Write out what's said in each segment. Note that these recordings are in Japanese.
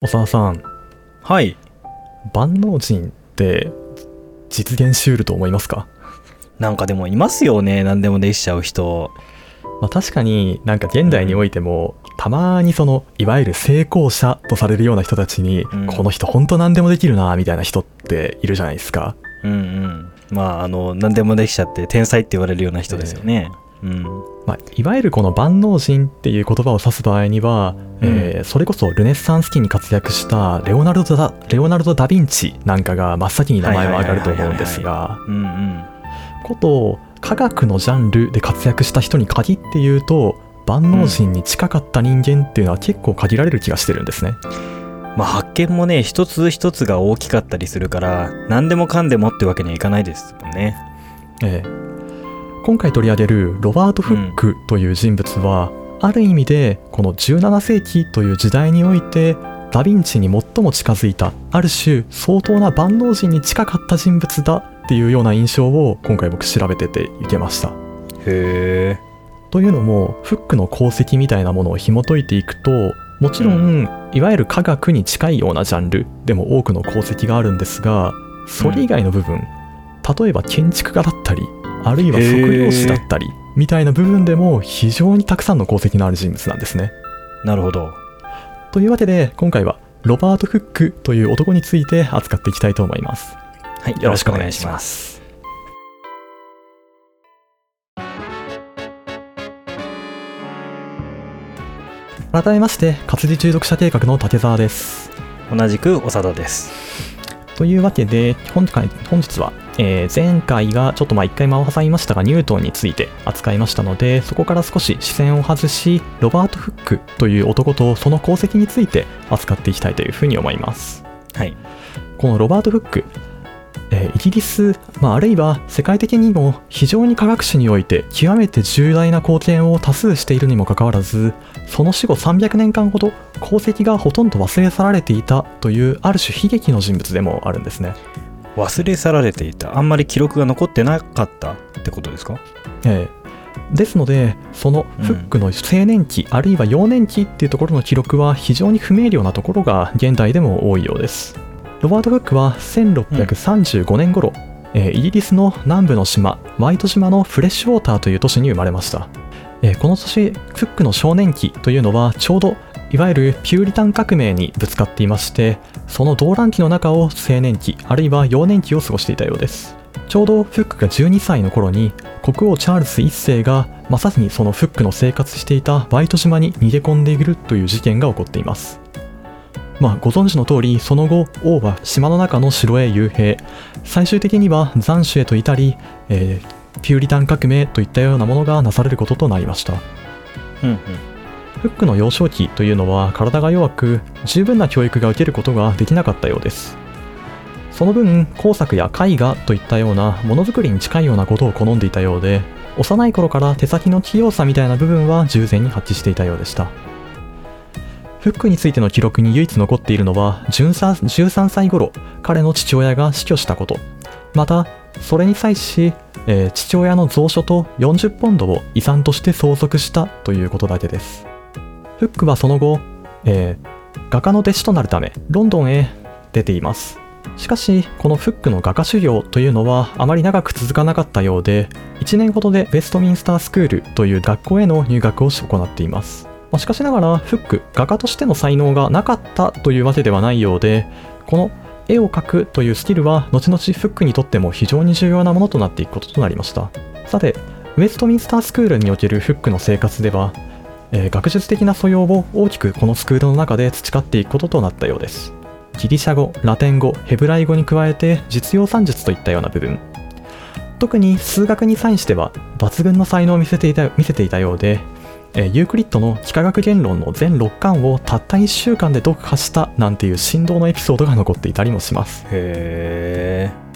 長さん。はい。万能人って実現しうると思いますか、なんかでもいますよね。何でもできちゃう人。まあ、確かになんか現代においても、たまにそのいわゆる成功者とされるような人たちに、うん。この人ほんと何でもできるなみたいな人っているじゃないですか。うんうん。まああの何でもできちゃって天才って言われるような人ですよね、うん。まあ、いわゆるこの万能人っていう言葉を指す場合には、えーそれこそルネッサンス期に活躍したレオナルドダ・レオナルド・ダ・ヴィンチなんかが真っ先に名前は挙がると思うんですがうんうんこと科学のジャンルで活躍した人に限って言うと万能人に近かった人間っていうのは結構限られる気がしてるんですね。まあ発見もね一つ一つが大きかったりするから何でもかんでもってわけにはいかないですもんね。ええ今回取り上げるロバート・フックという人物は、ある意味でこの17世紀という時代においてダ・ヴィンチに最も近づいたある種相当な万能人に近かった人物だっていうような印象を今回僕調べてていけました。へえというのもフックの功績みたいなものを紐解いていくともちろん、いわゆる科学に近いようなジャンルでも多くの功績があるんですがそれ以外の部分、例えば建築家だったりあるいは測量士だったりみたいな部分でも非常にたくさんの功績のある人物なんですね。なるほどというわけで今回はロバート・フックという男について扱っていきたいと思います。はいよろしくお願いします改めまして活字中毒者計画の竹澤です。同じく長田ですというわけで本回本日は、えー前回がちょっとまあ一回間を挟みましたがニュートンについて扱いましたのでそこから少し視線を外しロバート・フックという男とその功績について扱っていきたいというふうに思います。はい。このロバート・フック、えーイギリス、まあ、あるいは世界的にも非常に科学史において極めて重大な貢献を多数しているにもかかわらずその死後300年間ほど功績がほとんど忘れ去られていたというある種悲劇の人物でもあるんですね。忘れ去られていた。あんまり記録が残ってなかったってことですか？ええ。ですのでそのフックの青年期、あるいは幼年期っていうところの記録は非常に不明瞭なところが現代でも多いようですロバート・フックは1635年頃、えーイギリスの南部の島ワイト島のフレッシュウォーターという都市に生まれました、えーこの年フックの少年期というのはちょうどいわゆるピューリタン革命にぶつかっていましてその動乱期の中を青年期あるいは幼年期を過ごしていたようです。ちょうどフックが12歳の頃に国王チャールズ1世がまさにそのフックの生活していたワイト島に逃げ込んでいるという事件が起こっています。まあご存知の通りその後王は島の中の城へ幽閉。最終的には斬首へと至り、えーピューリタン革命といったようなものがなされることとなりました。うんうん。フックの幼少期というのは体が弱く十分な教育が受けることができなかったようです。その分工作や絵画といったようなものづくりに近いようなことを好んでいたようで幼い頃から手先の器用さみたいな部分は従前に発揮していたようでしたフックについての記録に唯一残っているのは13 13歳頃彼の父親が死去したこと。またそれに際し、えー父親の蔵書と40ポンドを遺産として相続したということだけです。フックはその後、えー画家の弟子となるためロンドンへ出ています。しかしこのフックの画家修行というのはあまり長く続かなかったようで1年ほどでウェストミンスタースクールという学校への入学を行っています。まあしかしながらフック画家としての才能がなかったというわけではないようでこの絵を描くというスキルは後々フックにとっても非常に重要なものとなっていくこととなりました。さてウェストミンスタースクールにおけるフックの生活では、えー学術的な素養を大きくこのスクールの中で培っていくこととなったようです。ギリシャ語ラテン語ヘブライ語に加えて実用算術といったような部分。特に数学に際しては抜群の才能を見せていた見せていたようで、えーユークリッドの幾何学言論の全6巻をたった1週間で読破したなんていう振動のエピソードが残っていたりもします。へえ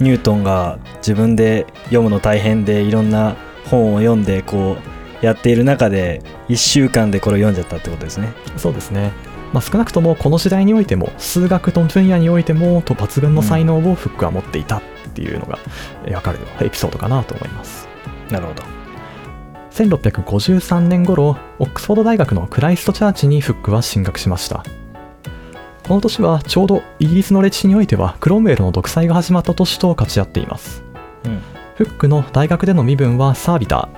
ニュートンが自分で読むの大変でいろんな本を読んでこうやっている中で1週間でこれを読んじゃったってことですね。そうですね、まあ、少なくともこの時代においても数学の分野においてもと抜群の才能をフックは持っていたっていうのがえーわかるエピソードかなと思います。なるほど1653年頃オックスフォード大学のクライストチャーチにフックは進学しました。この年はちょうどイギリスの歴史においてはクロムウェルの独裁が始まった年と勝ち合っています。うん。フックの大学での身分はサービタ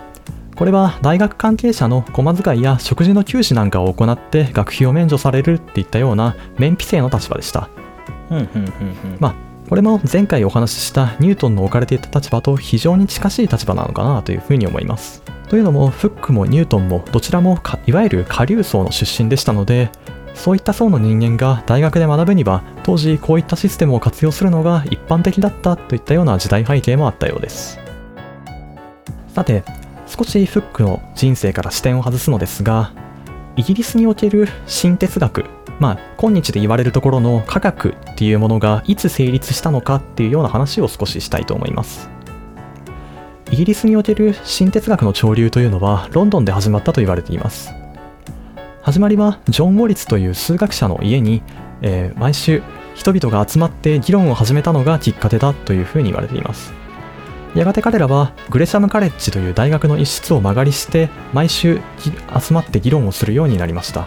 ー。これは大学関係者の駒遣いや食事の給仕なんかを行って学費を免除されるっていったような免費制の立場でした。うんうんうんうん。まあこれも前回お話ししたニュートンの置かれていた立場と非常に近しい立場なのかなというふうに思います。というのもフックもニュートンもどちらもいわゆる下流層の出身でしたのでそういった層の人間が大学で学ぶには当時こういったシステムを活用するのが一般的だったといったような時代背景もあったようです。さて少しフックの人生から視点を外すのですがイギリスにおける新哲学まあ今日で言われるところの科学っていうものがいつ成立したのかっていうような話を少ししたいと思います。イギリスにおける新哲学の潮流というのはロンドンで始まったと言われています。始まりはジョン・モリツという数学者の家に、えー毎週人々が集まって議論を始めたのがきっかけだというふうに言われています。やがて彼らはグレシャム・カレッジという大学の一室を間借りして毎週集まって議論をするようになりました。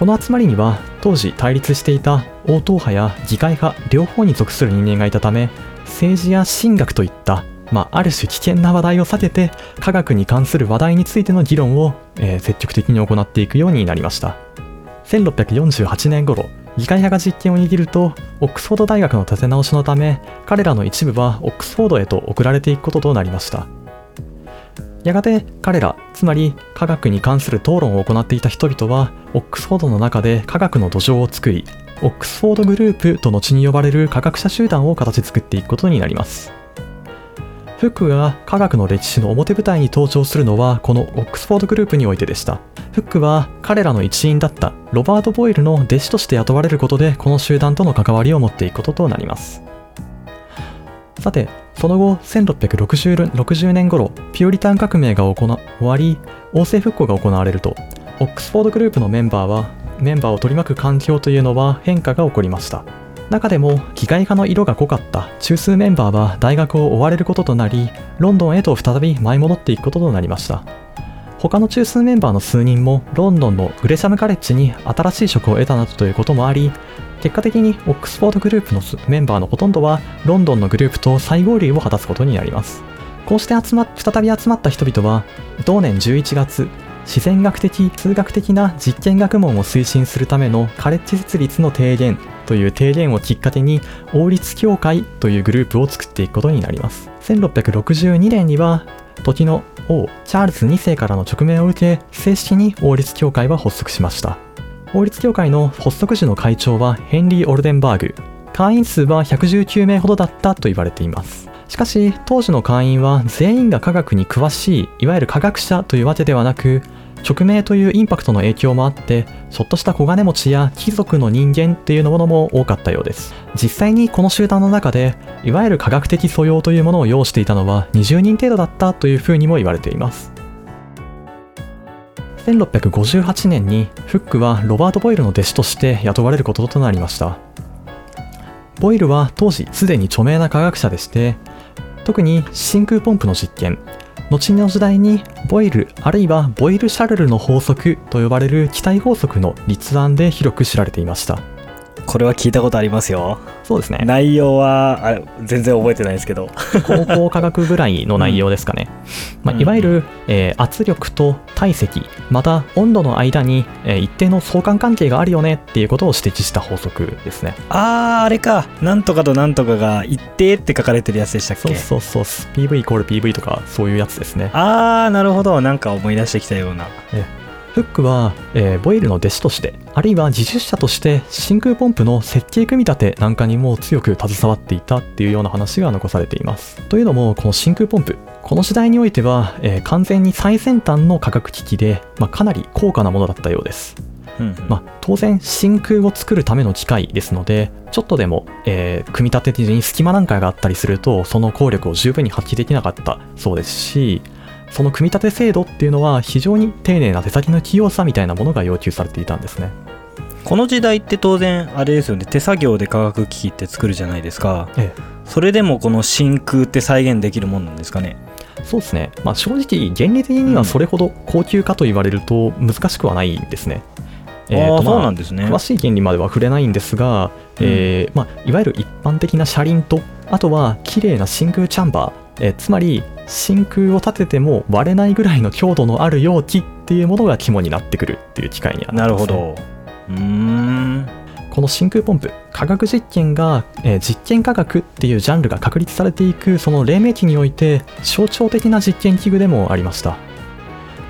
この集まりには当時対立していた応答派や議会派両方に属する人間がいたため政治や神学といった、まあ、ある種危険な話題を避けて科学に関する話題についての議論を、えー積極的に行っていくようになりました。1648年頃議会派が実権を握るとオックスフォード大学の立て直しのため彼らの一部はオックスフォードへと送られていくこととなりました。やがて彼らつまり科学に関する討論を行っていた人々はオックスフォードの中で科学の土壌を作りオックスフォードグループと後に呼ばれる科学者集団を形作っていくことになります。フックが科学の歴史の表舞台に登場するのはこのオックスフォードグループにおいてでした。フックは彼らの一員だった。ロバート・ボイルの弟子として雇われることでこの集団との関わりを持っていくこととなります。さてその後1660 60年頃ピューリタン革命が行わ終わり王政復興が行われるとオックスフォードグループのメンバーはメンバーを取り巻く環境というのは変化が起こりました。中でも議会派の色が濃かった中枢メンバーは大学を追われることとなりロンドンへと再び舞い戻っていくこととなりました。他の中枢メンバーの数人もロンドンのグレシャムカレッジに新しい職を得たなどということもあり結果的にオックスフォードグループのメンバーのほとんどはロンドンのグループと再合流を果たすことになります。こうして集ま再び集まった人々は同年11月自然学的数学的な実験学問を推進するためのカレッジ設立の提言という提言をきっかけに王立協会というグループを作っていくことになります。1662年には時の王チャールズ2世からの直命を受け正式に王立協会は発足しました。王立協会の発足時の会長はヘンリー・オルデンバーグ。会員数は119名ほどだったと言われています。しかし当時の会員は全員が科学に詳しいいわゆる科学者というわけではなく直命というインパクトの影響もあってちょっとした小金持ちや貴族の人間っていうものも多かったようです。実際にこの集団の中でいわゆる科学的素養というものを要していたのは20人程度だったというふうにも言われています。1658年にフックはロバート・ボイルの弟子として雇われることとなりました。ボイルは当時すでに著名な科学者でして特に真空ポンプの実験後の時代にボイルあるいはボイル・シャルルの法則と呼ばれる気体法則の立案で広く知られていました。これは聞いたことありますよ。そうですね。内容はあ全然覚えてないですけど。高校科学ぐらいの内容ですかね、まあ、うんいわゆる、えー圧力と体積。また温度の間に、えー一定の相関関係があるよねっていうことを指摘した法則ですね。あーあれか。なんとかとなんとかが一定って書かれてるやつでしたっけ？そうそうそう。PV イコール PV とかそういうやつですね。ああなるほど。なんか思い出してきたようなフックは、えーボイルの弟子としてあるいは自主者として真空ポンプの設計組み立てなんかにも強く携わっていたっていうような話が残されています。というのもこの真空ポンプこの時代においては、えー完全に最先端の科学機器で、まあ、かなり高価なものだったようです。うんうん。まあ、当然真空を作るための機械ですのでちょっとでも、えー組み立て時に隙間なんかがあったりするとその効力を十分に発揮できなかったそうですしその組み立て精度っていうのは非常に丁寧な手先の器用さみたいなものが要求されていたんですね。この時代って当然あれですよね。手作業で化学機器って作るじゃないですか。えそれでもこの真空って再現できるもんなんですかね。そうですね、まあ、正直原理的にはそれほど高級かと言われると難しくはないんですね。うえーとまあなんですね。詳しい原理までは触れないんですが、えーまあ、いわゆる一般的な車輪とあとは綺麗な真空チャンバー、えーつまり真空を立てても割れないぐらいの強度のある容器っていうものが肝になってくるっていう機械にはなすね。なるほど。うーん。この真空ポンプ科学実験が、えー実験科学っていうジャンルが確立されていくその黎明期において象徴的な実験器具でもありました、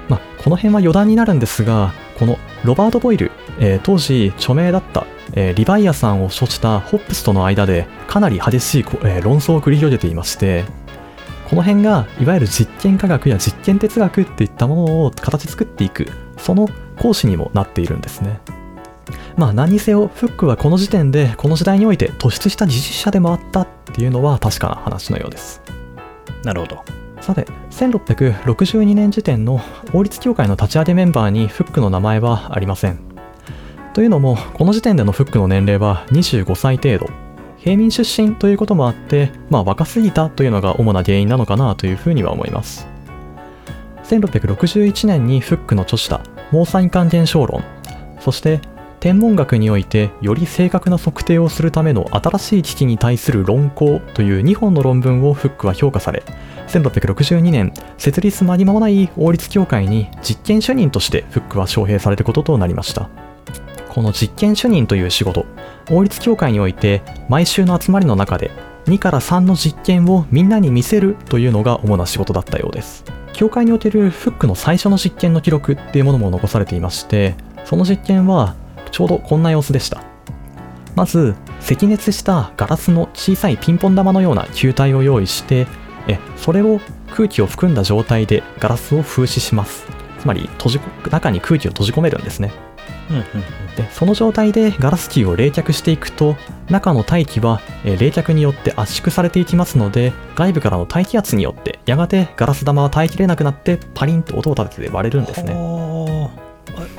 まあ、この辺は余談になるんですがこのロバート・ボイル、えー当時著名だった、えーリヴァイアさんを処したホップスとの間でかなり激しい、こえー論争を繰り広げていましてこの辺がいわゆる実験科学や実験哲学っていったものを形作っていくその講師にもなっているんですね。まあ何にせよフックはこの時点でこの時代において突出した技術者でもあったっていうのは確かな話のようです。なるほど。さて1662年時点の王立協会の立ち上げメンバーにフックの名前はありません。というのもこの時点でのフックの年齢は25歳程度平民出身ということもあってまあ若すぎたというのが主な原因なのかなというふうには思います。1661年にフックの著した毛細管現象論そして天文学においてより正確な測定をするための新しい機器に対する論考という2本の論文をフックは評価され1662年設立間に間もない王立協会に実験主任としてフックは招聘されることとなりました。この実験主任という仕事。王立協会において毎週の集まりの中で2から3の実験をみんなに見せるというのが主な仕事だったようです。協会におけるフックの最初の実験の記録っていうものも残されていましてその実験はちょうどこんな様子でした。まず赤熱したガラスの小さいピンポン玉のような球体を用意してえそれを空気を含んだ状態でガラスを風刺します。つまり閉じ中に空気を閉じ込めるんですね。うんうんでその状態でガラス球を冷却していくと中の大気はえー冷却によって圧縮されていきますので外部からの大気圧によってやがてガラス玉は耐えきれなくなってパリンと音を立てて割れるんですね。はあ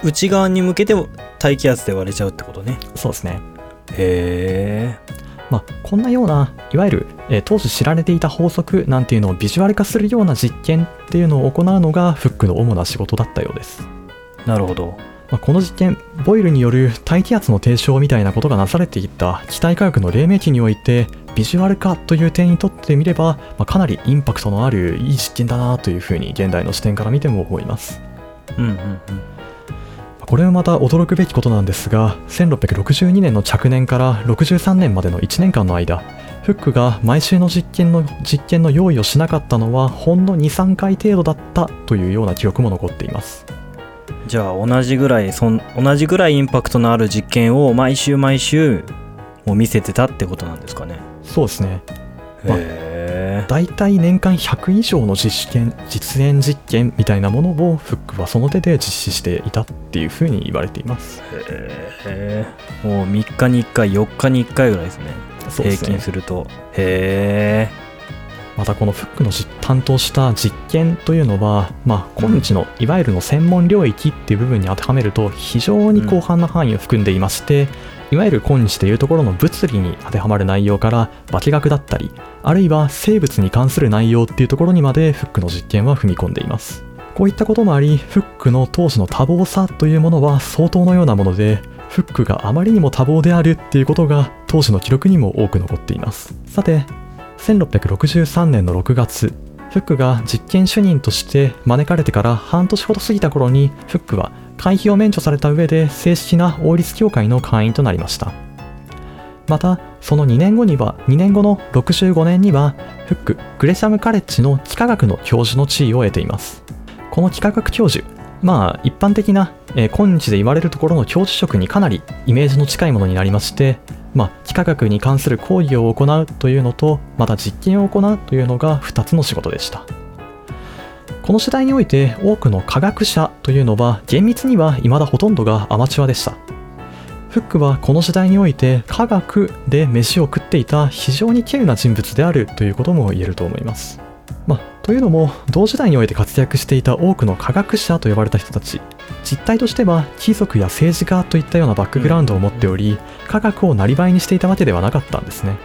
内側に向けて大気圧で割れちゃうってことね。そうですね。へえまあ、こんなようないわゆる、えー当時知られていた法則なんていうのをビジュアル化するような実験っていうのを行うのがフックの主な仕事だったようです、なるほどまあ、この実験ボイルによる大気圧の提唱みたいなことがなされていった気体科学の黎明期においてビジュアル化という点にとってみれば、まあ、かなりインパクトのあるいい実験だなというふうに現代の視点から見ても思います。うんうんうん。これはまた驚くべきことなんですが1662年の着年から63年までの1年間の間フックが毎週の実験の実験の用意をしなかったのはほんの23回程度だったというような記録も残っていますじゃあ同じぐらいそん同じぐらいインパクトのある実験を毎週毎週もう見せてたってことなんですかね？そうですね。まあへだいたい年間100以上の実験実演実験みたいなものをフックはその手で実施していたっていうふうに言われています。えもう3日に1回4日に1回ぐらいですね。ね。均すると。へまたこのフックの担当した実験というのは、まあ、今日のいわゆるの専門領域っていう部分に当てはめると非常に広範な範囲を含んでいまして、いわゆる今日でいうところの物理に当てはまる内容から化学だったりあるいは生物に関する内容っていうところにまでフックの実験は踏み込んでいます。こういったこともありフックの当時の多忙さというものは相当のようなものでフックがあまりにも多忙であるっていうことが当時の記録にも多く残っています。さて1663年の6月フックが実験主任として招かれてから半年ほど過ぎた頃にフックは会費を免除された上で正式な王立協会の会員となりました。またその2年後には2年後の65年にはフックグレシャムカレッジの幾何学の教授の地位を得ています。この幾何学教授まあ一般的な、えー今日で言われるところの教授職にかなりイメージの近いものになりましてまあ、幾何学に関する講義を行うというのとまた実験を行うというのが2つの仕事でした。この時代において多くの科学者というのは厳密には未だほとんどがアマチュアでした。フックはこの時代において科学で飯を食っていた非常に稀有な人物であるということも言えると思います。まあ、というのも同時代において活躍していた多くの科学者と呼ばれた人たち。実態としては貴族や政治家といったようなバックグラウンドを持っており、科学をなりわいにしていたわけではなかったんですね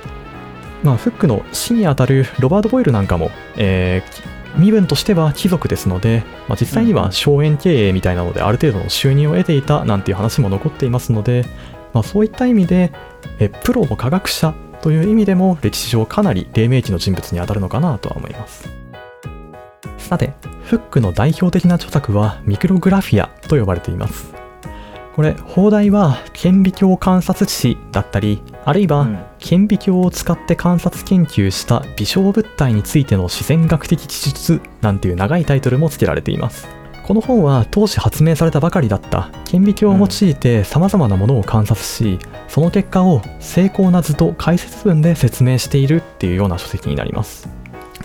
まあ、フックの師にあたるロバート・ボイルなんかも、えー身分としては貴族ですので、まあ、実際には荘園経営みたいなのである程度の収入を得ていたなんていう話も残っていますので、まあ、そういった意味でえプロの科学者という意味でも歴史上かなり黎明期の人物にあたるのかなとは思いますさてフックの代表的な著作はミクログラフィアと呼ばれています。これ放題は顕微鏡観察史だったりあるいはうん。顕微鏡を使って観察研究した微小物体についての自然学的記述なんていう長いタイトルも付けられています。この本は当時発明されたばかりだった。顕微鏡を用いて様々なものを観察しその結果を精巧な図と解説文で説明しているっていうような書籍になります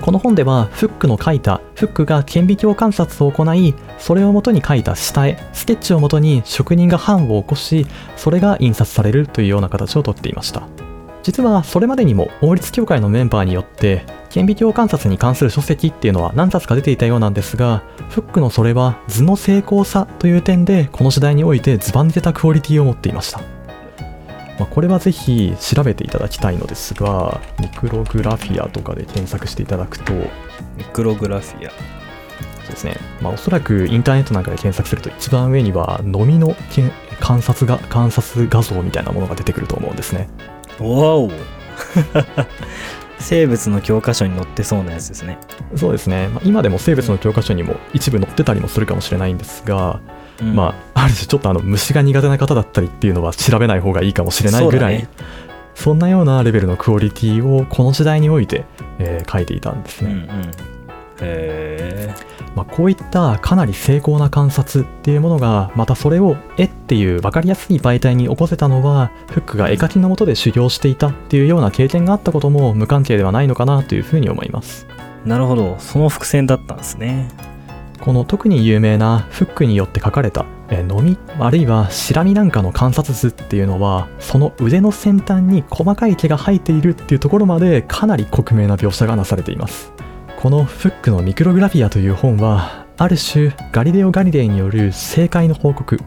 この本ではフックの書いたフックが顕微鏡観察を行いそれを元に書いた下絵スケッチを元に職人が版を起こしそれが印刷されるというような形をとっていました。実はそれまでにも王立協会のメンバーによって顕微鏡観察に関する書籍っていうのは何冊か出ていたようなんですがフックのそれは図の精巧さという点でこの時代においてズバ抜けたクオリティを持っていました。まあこれはぜひ調べていただきたいのですがミクログラフィアとかで検索していただくとミクログラフィア。そうですね、まあ、おそらくインターネットなんかで検索すると一番上には飲みのけん観察が観察画像みたいなものが出てくると思うんですね。わお。生物の教科書に載ってそうなやつですね、そうですね、まあ、今でも生物の教科書にも一部載ってたりもするかもしれないんですが、うん。まあある種ちょっとあの虫が苦手な方だったりっていうのは調べない方がいいかもしれないぐらいそね。んなようなレベルのクオリティをこの時代において、えー書いていたんですね、うんうん。へえまあ、こういったかなり精巧な観察っていうものがまたそれを絵っていう分かりやすい媒体に起こせたのはフックが絵描きのもとで修行していたっていうような経験があったことも無関係ではないのかなというふうに思います。なるほど。その伏線だったんですねこの特に有名なフックによって描かれたえーのみあるいはシラミなんかの観察図っていうのはその腕の先端に細かい毛が生えているっていうところまでかなり克明な描写がなされています。このフックのミクログラフィアという本はある種ガリレオ・ガリレイによる正解の報告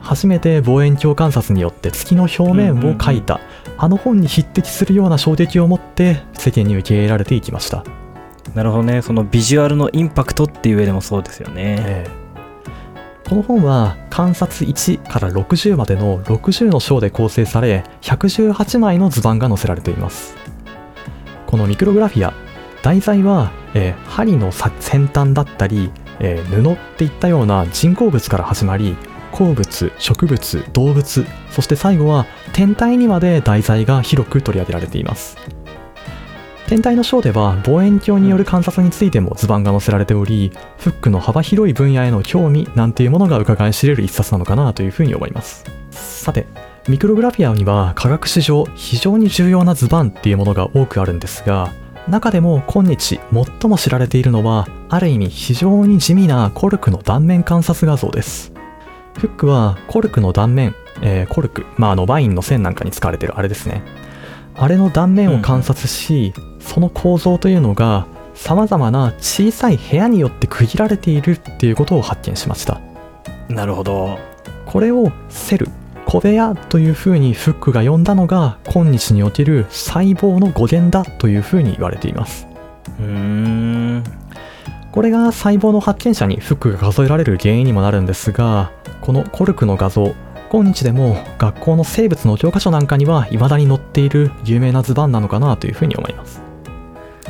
初めて望遠鏡観察によって月の表面を描いた、あの本に匹敵するような衝撃を持って世間に受け入れられていきましたなるほどね。そのビジュアルのインパクトっていう上でもそうですよね。ええ。この本は観察1から60までの60の章で構成され118枚の図版が載せられています。このミクログラフィア題材は、えー針の先端だったり、えー布っていったような人工物から始まり鉱物植物動物そして最後は天体にまで題材が広く取り上げられています。天体の章では望遠鏡による観察についても図版が載せられておりフックの幅広い分野への興味なんていうものが伺い知れる一冊なのかなというふうに思います。さてミクログラフィアには科学史上非常に重要な図版っていうものが多くあるんですが中でも今日最も知られているのはある意味非常に地味なコルクの断面観察画像です。フックはコルクの断面、えーコルク、まあ、あのワインの線なんかに使われてるあれですね。あれの断面を観察し、その構造というのが様々な小さい部屋によって区切られているっていうことを発見しました。なるほど。これをセル小部屋というふうにフックが呼んだのが今日における細胞の語源だというふうに言われています。うーん。これが細胞の発見者にフックが数えられる原因にもなるんですがこのコルクの画像今日でも学校の生物の教科書なんかには未だに載っている有名な図版なのかなというふうに思います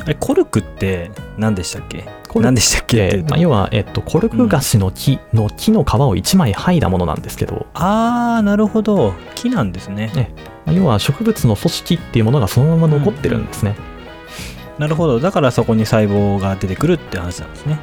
えコルクって何でしたっけ？何でしたっけ？まあ、要は、えっと、コルクガシの木の木の皮を1枚剥いだものなんですけど、ああなるほど。木なんですね。ねまあ要は植物の組織っていうものがそのまま残ってるんですね、なるほど。だからそこに細胞が出てくるって話なんですね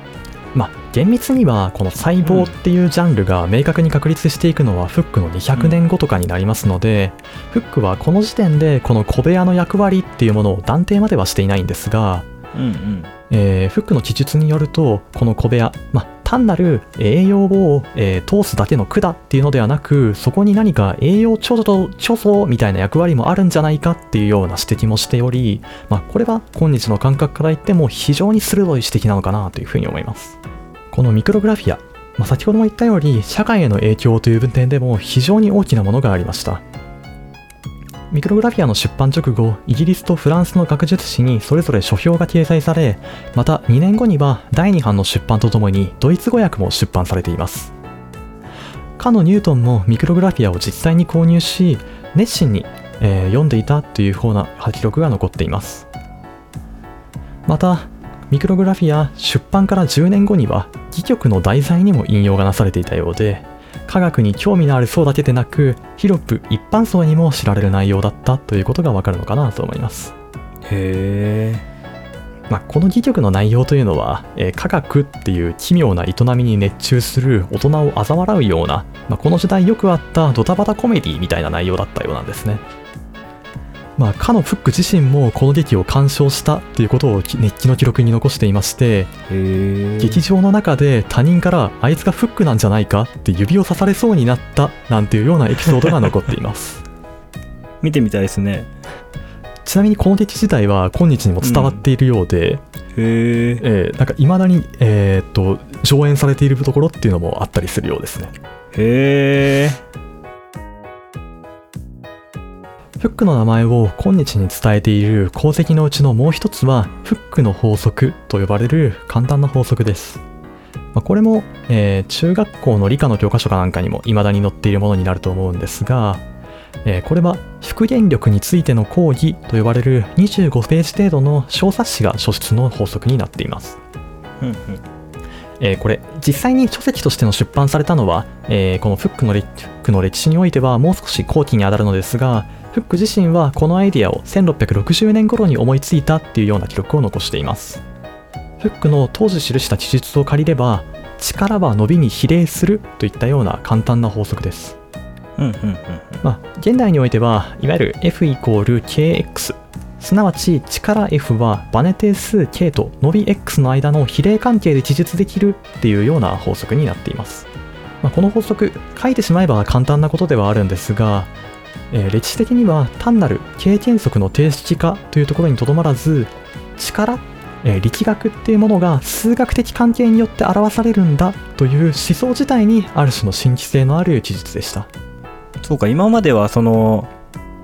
まあ厳密にはこの細胞っていうジャンルが明確に確立していくのはフックの200年後とかになりますので、フックはこの時点でこの小部屋の役割っていうものを断定まではしていないんですが、うんうん。えーフックの記述によるとこの小部屋、まあ、単なる栄養を、えー通すだけの管っていうのではなくそこに何か栄養貯蔵みたいな役割もあるんじゃないかっていうような指摘もしており、まあ、これは今日の感覚から言っても非常に鋭い指摘なのかなというふうに思います。このミクログラフィア、まあ、先ほども言ったように社会への影響という分点でも非常に大きなものがありました。ミクログラフィアの出版直後イギリスとフランスの学術誌にそれぞれ書評が掲載されまた2年後には第2版の出版とともにドイツ語訳も出版されています。かのニュートンもミクログラフィアを実際に購入し熱心に、えー読んでいたというふうな記録が残っています。またミクログラフィア出版から10年後には戯曲の題材にも引用がなされていたようで科学に興味のある層だけでなく広く一般層にも知られる内容だったということがわかるのかなと思いますへえまあ、この戯曲の内容というのは、えー科学っていう奇妙な営みに熱中する大人を嘲笑うような、まあ、この時代よくあったドタバタコメディみたいな内容だったようなんですね。まあ、かのフック自身もこの劇を鑑賞したっていうことをき熱気の記録に残していまして、劇場の中で他人からあいつがフックなんじゃないかって指を刺されそうになったなんていうようなエピソードが残っています。見てみたいですね。ちなみにこの劇自体は今日にも伝わっているようで、へええーなんか未だに、えーっと上演されているところっていうのもあったりするようですね。へえフックの名前を今日に伝えている功績のうちのもう一つはフックの法則と呼ばれる簡単な法則です、まあこれも、えー中学校の理科の教科書かなんかにも未だに載っているものになると思うんですが、えーこれは復元力についての講義と呼ばれる25ページ程度の小冊子が書出の法則になっています。うんうん。えーこれ実際に書籍としての出版されたのは、えーこのフックの歴フックの歴史においてはもう少し後期にあたるのですがフック自身はこのアイデアを1660年頃に思いついたっていうような記録を残しています。フックの当時記した記述を借りれば力は伸びに比例するといったような簡単な法則です。うんうんうん。まあ、現代においてはいわゆる F イコール KX すなわち力 F はバネ定数 K と伸び X の間の比例関係で記述できるっていうような法則になっています、まあ、この法則書いてしまえば簡単なことではあるんですが、えー歴史的には単なる経験則の定式化というところにとどまらず力えー力学っていうものが数学的関係によって表されるんだという思想自体にある種の新規性のある記述でしたそうか今まではその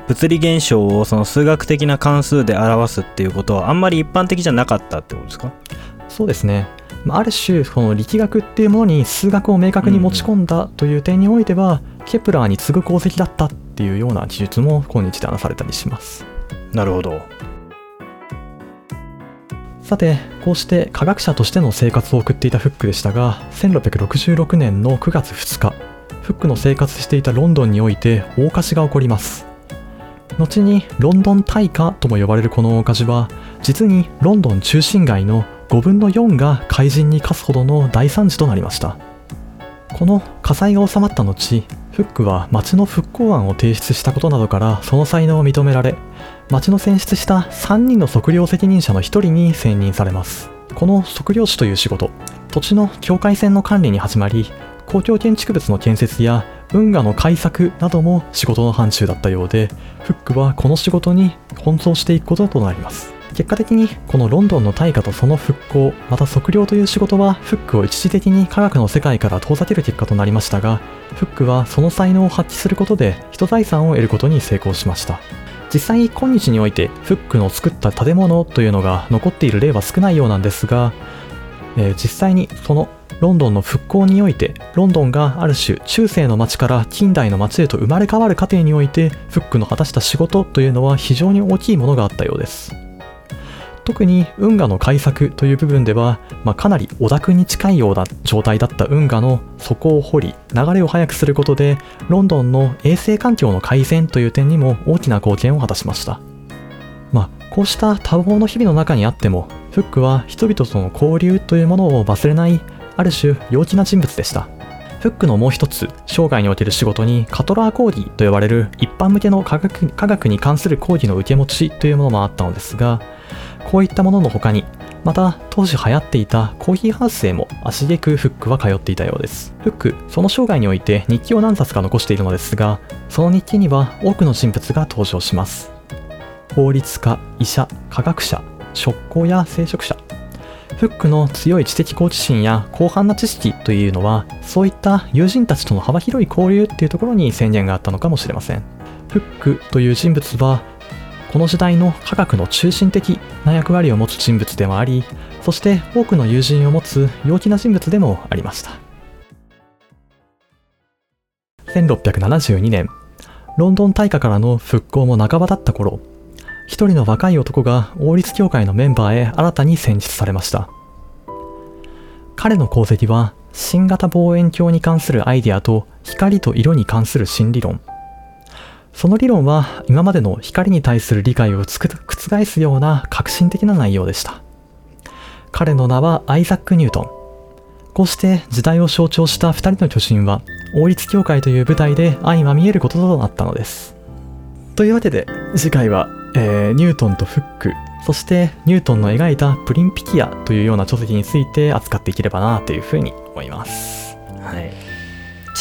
物理現象をその数学的な関数で表すっていうことはあんまり一般的じゃなかったってことですか？そうですね。まあある種、この力学っていうものに数学を明確に持ち込んだという点においては、ケプラーに次ぐ功績だったっていうような記述も今日で話されたりします。なるほどさて、こうして科学者としての生活を送っていたフックでしたが、1666年の9月2日、フックの生活していたロンドンにおいて大火事が起こります。後にロンドン大火とも呼ばれるこの大火事は、実にロンドン中心街の5分の4が怪人に課すほどの大惨事となりました。この火災が収まった後、フックは町の復興案を提出したことなどからその才能を認められ、町の選出した3人の測量責任者の1人に選任されます。この測量士という仕事土地の境界線の管理に始まり公共建築物の建設や運河の開削なども仕事の範疇だったようでフックはこの仕事に奔走していくこととなります。結果的にこのロンドンの大火とその復興また測量という仕事はフックを一時的に科学の世界から遠ざける結果となりましたがフックはその才能を発揮することで人財産を得ることに成功しました。実際に今日においてフックの作った建物というのが残っている例は少ないようなんですが、えー実際にそのロンドンの復興においてロンドンがある種中世の町から近代の町へと生まれ変わる過程においてフックの果たした仕事というのは非常に大きいものがあったようです。特に運河の開削という部分では、まあ、かなり汚濁に近いような状態だった運河の底を掘り流れを速くすることでロンドンの衛生環境の改善という点にも大きな貢献を果たしました。まあこうした多忙の日々の中にあってもフックは人々との交流というものを忘れないある種陽気な人物でした。フックのもう一つ生涯における仕事にカトラー講義と呼ばれる一般向けの科学科学に関する講義の受け持ちというものもあったのですがこういったものの他にまた当時流行っていたコーヒーハウスへも足げくフックは通っていたようです。フックその生涯において日記を何冊か残しているのですがその日記には多くの人物が登場します。法律家医者科学者職工や聖職者。フックの強い知的好奇心や広範な知識というのはそういった友人たちとの幅広い交流っていうところに宣言があったのかもしれません。フックという人物はこの時代の科学の中心的な役割を持つ人物でもありそして多くの友人を持つ陽気な人物でもありました。1672年ロンドン大火からの復興も半ばだった頃一人の若い男が王立協会のメンバーへ新たに選出されました。彼の功績は新型望遠鏡に関するアイデアと光と色に関する新理論。その理論は今までの光に対する理解を覆すような革新的な内容でした。彼の名はアイザック・ニュートン。こうして時代を象徴した二人の巨人は王立協会という舞台で相まみえることとなったのです。というわけで次回は、えーニュートンとフックそしてニュートンの描いたプリンピキアというような書籍について扱っていければなというふうに思います。はい。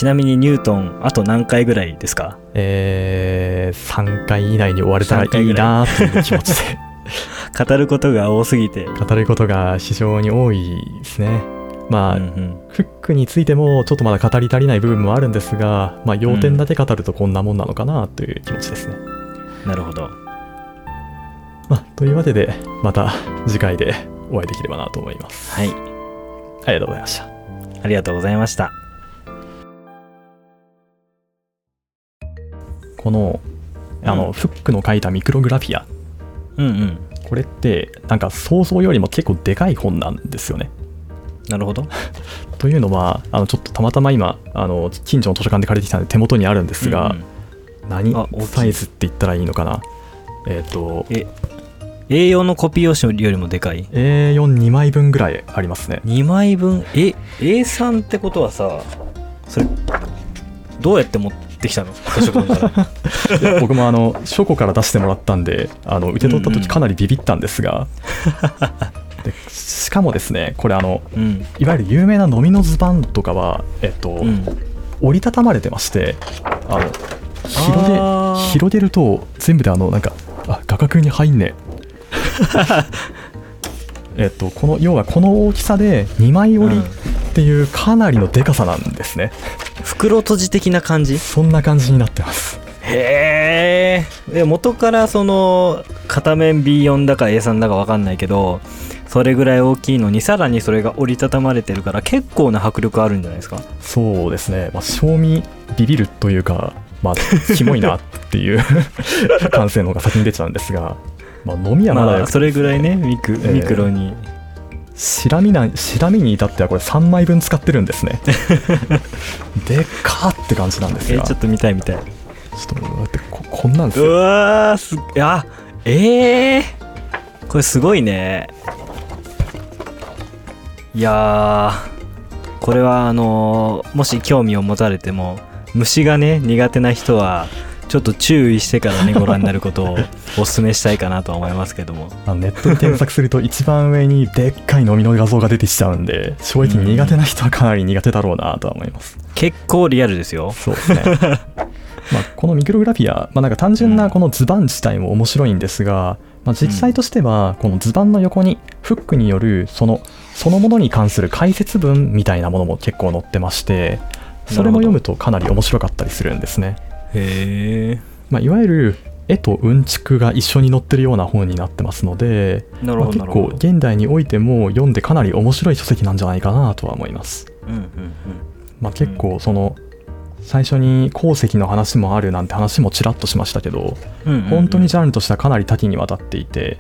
ちなみにニュートンあと何回ぐらいですか？えー、3回以内に終われたらいいなという気持ちで。語ることが多すぎて。語ることが非常に多いですね。まあ、うんうん。フックについてもちょっとまだ語り足りない部分もあるんですが、まあ、要点だけ語るとこんなもんなのかなという気持ちですね。なるほど。まあ、というわけで、また次回でお会いできればなと思います。はい。ありがとうございました。ありがとうございましたこの、あの、うん。フックの書いたミクログラフィア、うんうん。これって、なんか想像よりも結構でかい本なんですよね。なるほど。というのは、あのちょっとたまたま今、あの近所の図書館で借りてきたんで手元にあるんですが、うんうん。何サイズって言ったらいいのかな？えっ、と、え A4 のコピー用紙よりもでかい？A42 枚分ぐらいありますね。2枚分？え A3 ってことはさそれどうやって持ってきたの。図書館から。い や僕もあの書庫から出してもらったんであの受け取った時かなりビビったんですが、でしかもですねこれあのうん。いわゆる有名な飲みのズバンとかは、えっとうん。折りたたまれてましてあの広げ広げると全部であのなんかあ画角に入んねえ えっとこの要はこの大きさで2枚折りうん。っていうかなりのでかさなんですね、袋閉じ的な感じ？そんな感じになってます。へえで元からその片面 B4 だか A3 だか分かんないけどそれぐらい大きいのにさらにそれが折りたたまれてるから結構な迫力あるんじゃないですか？そうですね、まあ、賞味ビビるというか、まあ、キモいなっていう 感性の方が先に出ちゃうんですが、まあ、飲みはまだまあそれぐらいねミク,、ええ。ミクロに。しらみなしらみに至ってはこれ3枚分使ってるんですね。でかって感じなんですがえちょっと見たい見たい。ちょっとだってここんなんですうよわーすあええこれすごいね。いやーこれはあのーもし興味を持たれても虫がね苦手な人はちょっと注意してからねご覧になることを お勧めしたいかなとは思いますけども。ネットで検索すると一番上にでっかい飲みの画像が出てきちゃうんで正直苦手な人はかなり苦手だろうなとは思います。結構リアルですよ。そうですね。まあ、このミクログラフィア、まあ、なんか単純なこの図板自体も面白いんですが、まあ、実際としてはこの図板の横にフックによるそのそのものに関する解説文みたいなものも結構載ってましてそれも読むとかなり面白かったりするんですね。へえまあ、いわゆる絵とうんちくが一緒に載ってるような本になってますので、まあ、結構現代においても読んでかなり面白い書籍なんじゃないかなとは思います。うんうんまあ、結構その最初に鉱石の話もあるなんて話もちらっとしましたけどうんうんうん。うん本当にジャンルとしてはかなり多岐にわたっていて、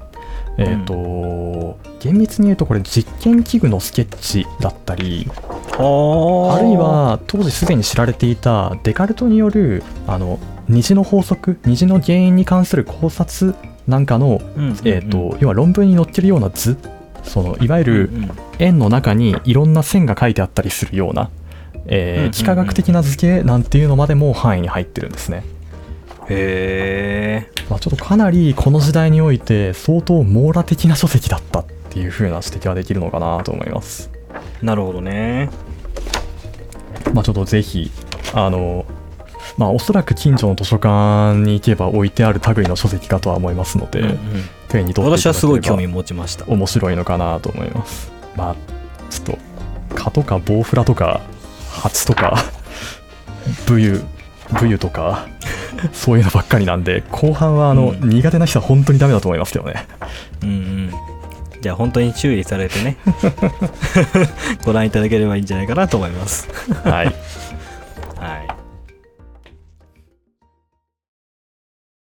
えっ、と厳密に言うとこれ実験器具のスケッチだったりはあるいは当時すでに知られていたデカルトによるあの虹の法則虹の原因に関する考察なんかの、うんうんうん。えー、と要は論文に載ってるような図。そのいわゆる円の中にいろんな線が書いてあったりするような、えーうんうんうん幾何学的な図形なんていうのまでも範囲に入ってるんですね、へえまあ、ちょっとかなりこの時代において相当網羅的な書籍だった。っていう風な指摘はできるのかなと思います。なるほどね。まあちょっとぜひあのまあおそらく近所の図書館に行けば置いてある類の書籍かとは思いますので、うんうん。手に取ってい私はすごい興味持ちました。面白いのかなと思います。まあちょっと蚊とかボウフラとかハチとかブユブユとかそういうのばっかりなんで後半はあの、うん。苦手な人は本当にダメだと思いますけどね。うんうんじゃあ本当に注意されてね。ご覧いただければいいんじゃないかなと思います。はい。はい